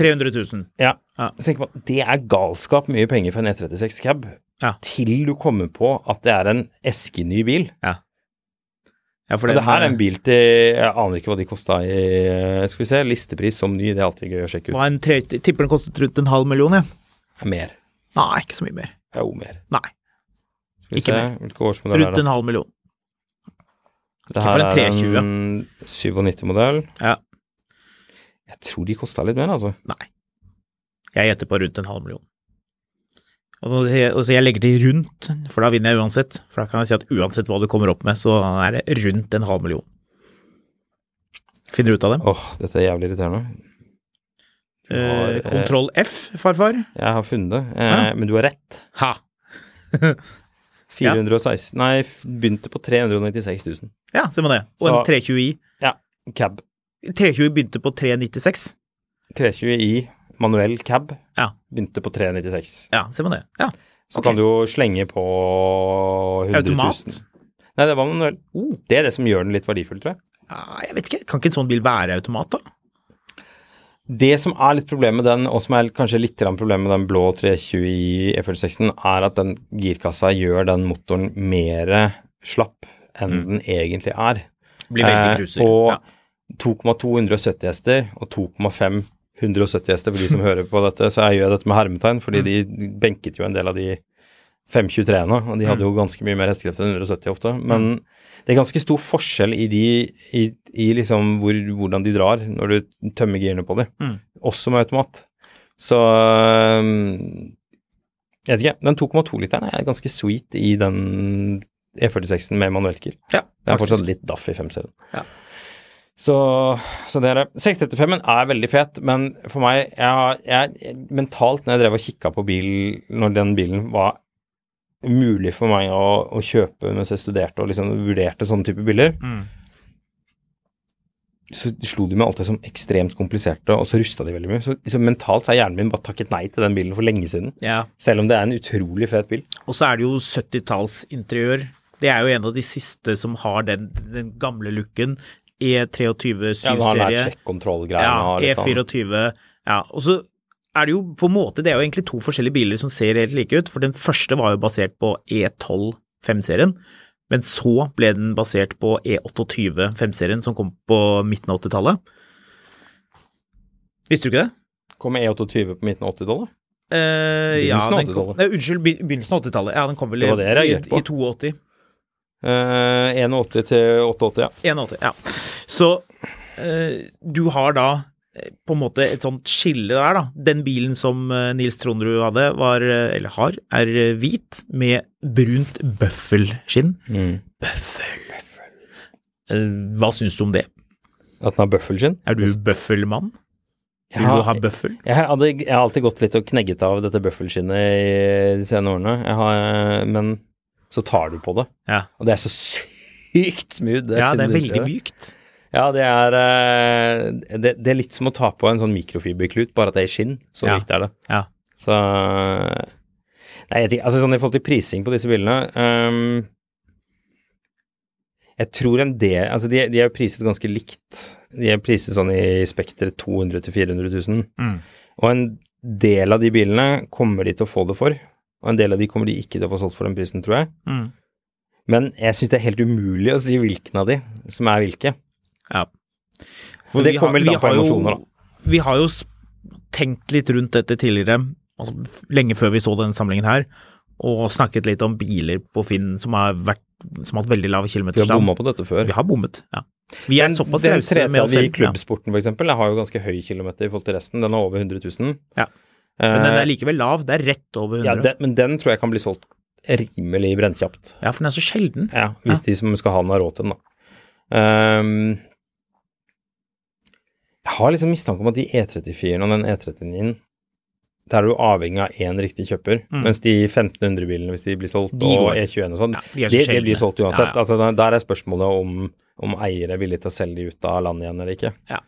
B: 300 000.
A: Ja.
B: Ja.
A: På, det er galskap mye penger for en E36 cab.
B: Ja.
A: Til du kommer på at det er en eskeny bil.
B: Ja, for
A: Og det her er en bil til Jeg aner ikke hva de kosta i eh, Skal vi se, listepris som ny, det er alltid gøy å sjekke ut.
B: var en tre, tipper den kostet rundt en halv million, jeg.
A: Ja. mer.
B: Nei, ikke så mye mer.
A: Jo, mer.
B: Nei,
A: Skal vi
B: Ikke
A: se,
B: mer.
A: er
B: rundt en halv million.
A: Det her er en 97-modell.
B: Ja.
A: Jeg tror de kosta litt mer, altså.
B: Nei. Jeg gjetter på rundt en halv million. Og så jeg, legger til rundt, for da vinner jeg uansett. For da kan jeg si at uansett hva du kommer opp med, så er det rundt en halv million. Finner du ut av det?
A: Åh, dette er jævlig irriterende. Har,
B: Eh,
A: eh,
B: Kontroll F, farfar.
A: Jeg har funnet det, eh,
B: Ja.
A: men du har rett.
B: Ha! [laughs]
A: 416 Nei, begynte på 396 000.
B: Ja, se på det. Og en 320i.
A: Ja, Cab.
B: 320 begynte på 396.
A: 320i manuell cab
B: Ja.
A: begynte på 396.
B: Ja, se på det. Ja.
A: Så
B: okay.
A: kan du jo slenge på 100 000.
B: Automat.
A: Nei, det var manuell.
B: Oh.
A: Det er det som gjør den litt verdifull, tror jeg.
B: Ja, jeg vet ikke. Kan ikke en sånn bil være automat, da?
A: Det som er litt problemet med den, og som er kanskje litt problemet med den blå 320 i E46-en, er at den girkassa gjør den motoren mer slapp enn den egentlig er.
B: Blir veldig
A: Eh, og
B: ja.
A: 2,2 170 hester og 2,5 170 hester for de som [laughs] hører på dette, så jeg gjør dette med hermetegn, fordi
B: Mm.
A: de benket jo en del av de 523-ene, og de hadde
B: Mm.
A: jo ganske mye mer hestekrefter enn 170 ofte. Men det er ganske stor forskjell i de i, i liksom hvor, hvordan de drar når du tømmer girene på dem,
B: Mm.
A: også med automat. Så jeg vet ikke, den 2,2-literen er ganske sweet i den E46-en med manuellgir.
B: ja
A: Det er fortsatt litt daff i 5-serien.
B: Ja.
A: Så, så det er det. 635-en er veldig fet, men for meg jeg, jeg, Mentalt, når jeg drev og kikka på bil når den bilen var mulig for meg å, å kjøpe mens jeg studerte og liksom vurderte sånne type biler,
B: Mm.
A: så slo de meg alltid som ekstremt kompliserte, og så rusta de veldig mye. Så liksom, mentalt så har hjernen min bare takket nei til den bilen for lenge siden.
B: Ja.
A: Selv om det er en utrolig fet bil.
B: Og så er det jo 70-tallsinteriør. Det er jo en av de siste som har den, den gamle looken. E23
A: Ja,
B: syvserie. Ja,
A: og sånn.
B: E24. Ja, og så er det jo på en måte Det er jo egentlig to forskjellige biler som ser helt like ut. For den første var jo basert på E12 5-serien. Men så ble den basert på E28 5-serien som kom på midten av 80-tallet. Visste du ikke det?
A: Kom E28 på midten av 80-tallet?
B: Uh, ja,
A: av
B: den kom,
A: 80-tallet.
B: nei, unnskyld, begynnelsen av 80-tallet. Ja, den kom vel i,
A: på.
B: i 82.
A: Uh, 81 til 88, ja.
B: 81, ja. Så eh, du har da eh, på en måte et sånt skille der, da. Den bilen som eh, Nils Trondrud hadde, var, eh, eller har, er hvit med brunt bøffelskinn.
A: Mm.
B: Bøffel. Hva syns du om det?
A: At den har bøffelskinn?
B: Er du bøffelmann? Vil du ha bøffel?
A: jeg, hadde, jeg har alltid gått litt og knegget av dette bøffelskinnet i de senere årene. Har, men så tar du på det,
B: Ja.
A: og det er så sykt smooth.
B: ja, det er veldig mykt.
A: Ja, det er, eh, det, det er litt som å ta på en sånn mikrofiberklut, bare at det er i skinn. Så
B: Ja.
A: viktig er det.
B: Ja.
A: Så Nei, jeg altså sånn i forhold til prising på disse bilene um, Jeg tror en del Altså, de, de er priset ganske likt. De er priset sånn i spekteret 200 til 400 000.
B: Mm.
A: Og en del av de bilene kommer de til å få det for, og en del av de kommer de ikke til å få solgt for den prisen, tror jeg.
B: Mm.
A: Men jeg syns det er helt umulig å si hvilken av de som er hvilke.
B: Ja.
A: For det kommer litt an på
B: jo-
A: emosjoner, da.
B: Vi har jo tenkt litt rundt dette tidligere, altså lenge før vi så denne samlingen her, og snakket litt om biler på Finn som har, vært, som har hatt veldig lav
A: Vi har
B: kilometerstand.
A: bomma på dette før.
B: Vi har bommet, ja. Vi er såpass rause med oss
A: tredje i klubbsporten, eksempel, har jo ganske høy kilometer i forhold til resten. Den er over 100 000.
B: Ja. Men den er likevel lav, det er rett over 100.
A: ja, det, men den tror jeg kan bli solgt rimelig brennkjapt.
B: Ja, for den er så sjelden.
A: Ja, hvis de som skal ha den, har råd til den, da. Ehm, jeg har liksom mistanke om at de E34-ene og den E39-en der er du avhengig av én riktig kjøper, mens de 1500-bilene, hvis de blir solgt,
B: Mm. De
A: og. E21 og sånn,
B: Ja, de
A: det blir solgt uansett.
B: Ja, ja.
A: Altså, der- er spørsmålet om, om eiere er villige til å selge de ut av landet igjen eller ikke.
B: Ja.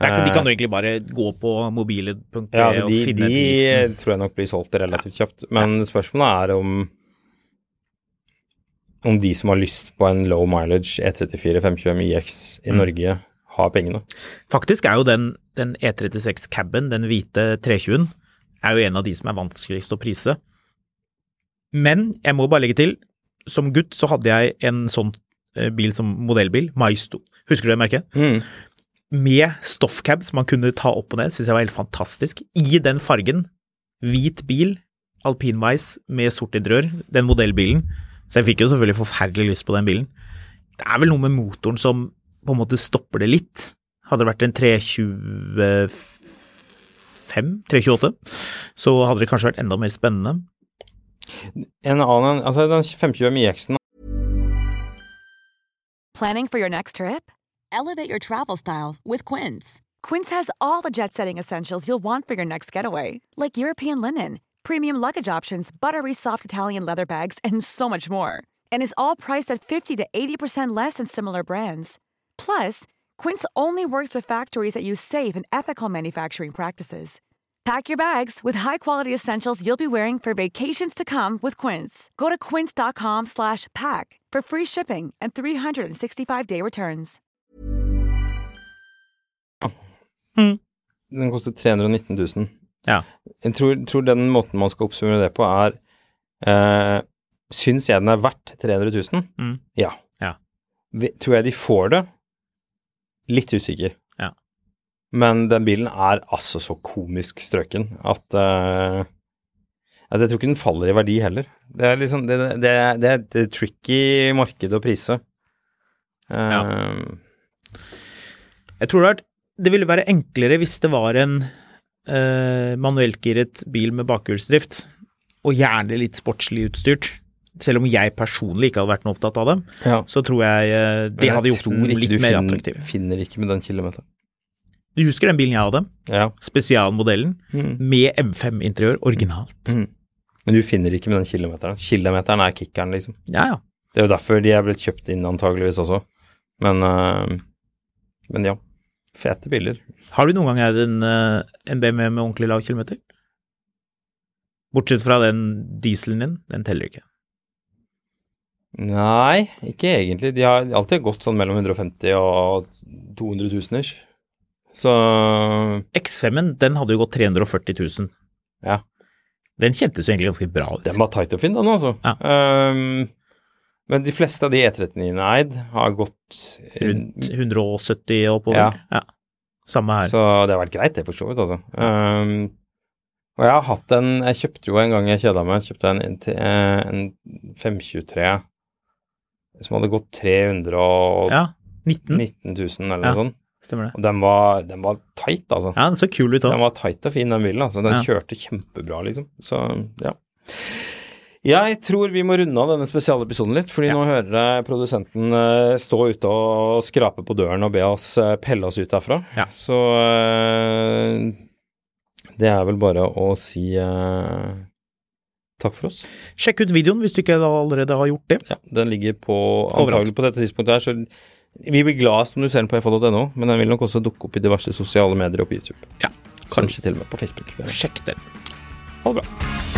B: Er ikke, de kan jo egentlig bare gå på mobile.de
A: Ja, altså
B: og
A: de,
B: finne
A: de
B: prisen.
A: tror jeg nok blir solgt relativt kjapt. Men spørsmålet er om om de som har lyst på en low mileage E E34 525 IX i Norge, har pengene.
B: Faktisk er jo den, den E36 caben, den hvite 320-en, er jo en av de som er vanskeligst å prise. Men jeg må bare legge til, som gutt så hadde jeg en sånn eh, bil som modellbil, Maisto. Husker du det merket?
A: Mm.
B: Med stoffcab som man kunne ta opp og ned, syns jeg var helt fantastisk. I den fargen. Hvit bil, alpinveis med sort interiør, den modellbilen. Så jeg fikk jo selvfølgelig forferdelig lyst på den bilen. Det er vel noe med motoren som på en måte stopper det litt. Hadde det vært en 325, 328, så hadde det kanskje vært enda mer spennende.
A: En annen, altså den 525 IX-en
C: Planning for your next trip?
D: Elevate your travel style with Quince.
C: Quince has all the jet setting essentials you'll want for your next getaway, like European linen, premium luggage options, buttery soft Italian leather bags, and so much more. And is all priced at 50 to 80% less than similar brands. Plus, Quince only works with factories that use safe and ethical manufacturing practices. Pack your bags with high-quality essentials you'll be wearing for vacations to come with Quince. Go to quince.com slash pack for free shipping and 365-day returns.
A: Den koster 319 000.
B: Ja.
A: Jeg tror, tror den måten man skal oppsummere det på, er eh, Syns jeg den er verdt 300 000?
B: Mm.
A: Ja.
B: Ja.
A: Tror jeg de får det? Litt usikker.
B: Ja.
A: Men den bilen er altså så komisk strøken at uh, jeg tror ikke den faller i verdi heller. Det er liksom Det, det, det er et tricky marked å prise. Eh,
B: Jeg tror det, er, det ville være enklere hvis det var en uh, manuellgiret bil med bakhjulsdrift, og gjerne litt sportslig utstyrt. Selv om jeg personlig ikke hadde vært noe opptatt av dem,
A: ja.
B: så tror jeg eh, det
A: jeg
B: hadde gjort den litt mer
A: fin-
B: du
A: finner ikke med den kilometeren.
B: Du husker den bilen jeg hadde?
A: Ja.
B: Spesialmodellen
A: Mm.
B: med M5-interiør, originalt.
A: Mm. Men du finner ikke med den kilometeren. Kilometeren er kickeren, liksom.
B: Ja, ja.
A: Det er jo derfor de er blitt kjøpt inn antageligvis også. Men, øh, men ja. Fete biler.
B: Har du noen gang eid en, eh, en BMW med ordentlig lav kilometer? Bortsett fra den dieselen din, den teller ikke.
A: Nei, ikke egentlig. De har alltid gått sånn mellom 150 og 200 000 ish. Så
B: X5-en, den hadde jo gått 340 000.
A: ja.
B: Den kjentes jo egentlig ganske bra ut.
A: Den var tight og fin, den, altså.
B: Ja.
A: Um, men de fleste av de E39-ene eid har gått
B: Rundt 170 og oppover.
A: Ja.
B: Ja. Samme her.
A: Så det har vært greit, det, for så vidt, altså. Ehm, og jeg har hatt en Jeg kjøpte jo en gang jeg kjeda meg, kjøpte en, en 523 som hadde gått 319
B: Ja, 19,
A: 000 eller
B: Ja.
A: noe sånt.
B: stemmer det.
A: Og den var, den var tight, altså.
B: Ja, den så kul ut
A: Den var tight og fin, den bilen. altså. Den
B: Ja.
A: kjørte kjempebra, liksom. Så ja. Jeg tror vi må runde av denne spesialepisoden litt, fordi
B: Ja.
A: nå hører jeg produsenten eh, stå ute og skrape på døren og be oss eh, pelle oss ut derfra.
B: Ja.
A: Så eh, det er vel bare å si takk for oss.
B: Sjekk ut videoen hvis du ikke allerede har gjort det.
A: Ja, den ligger på antagelig på dette tidspunktet her, så vi blir gladest om du ser den på fa.no, men den vil nok også dukke opp i diverse sosiale medier og på YouTube.
B: Ja,
A: Kanskje til og med på Facebook.
B: Sjekk den.
A: Ha det bra.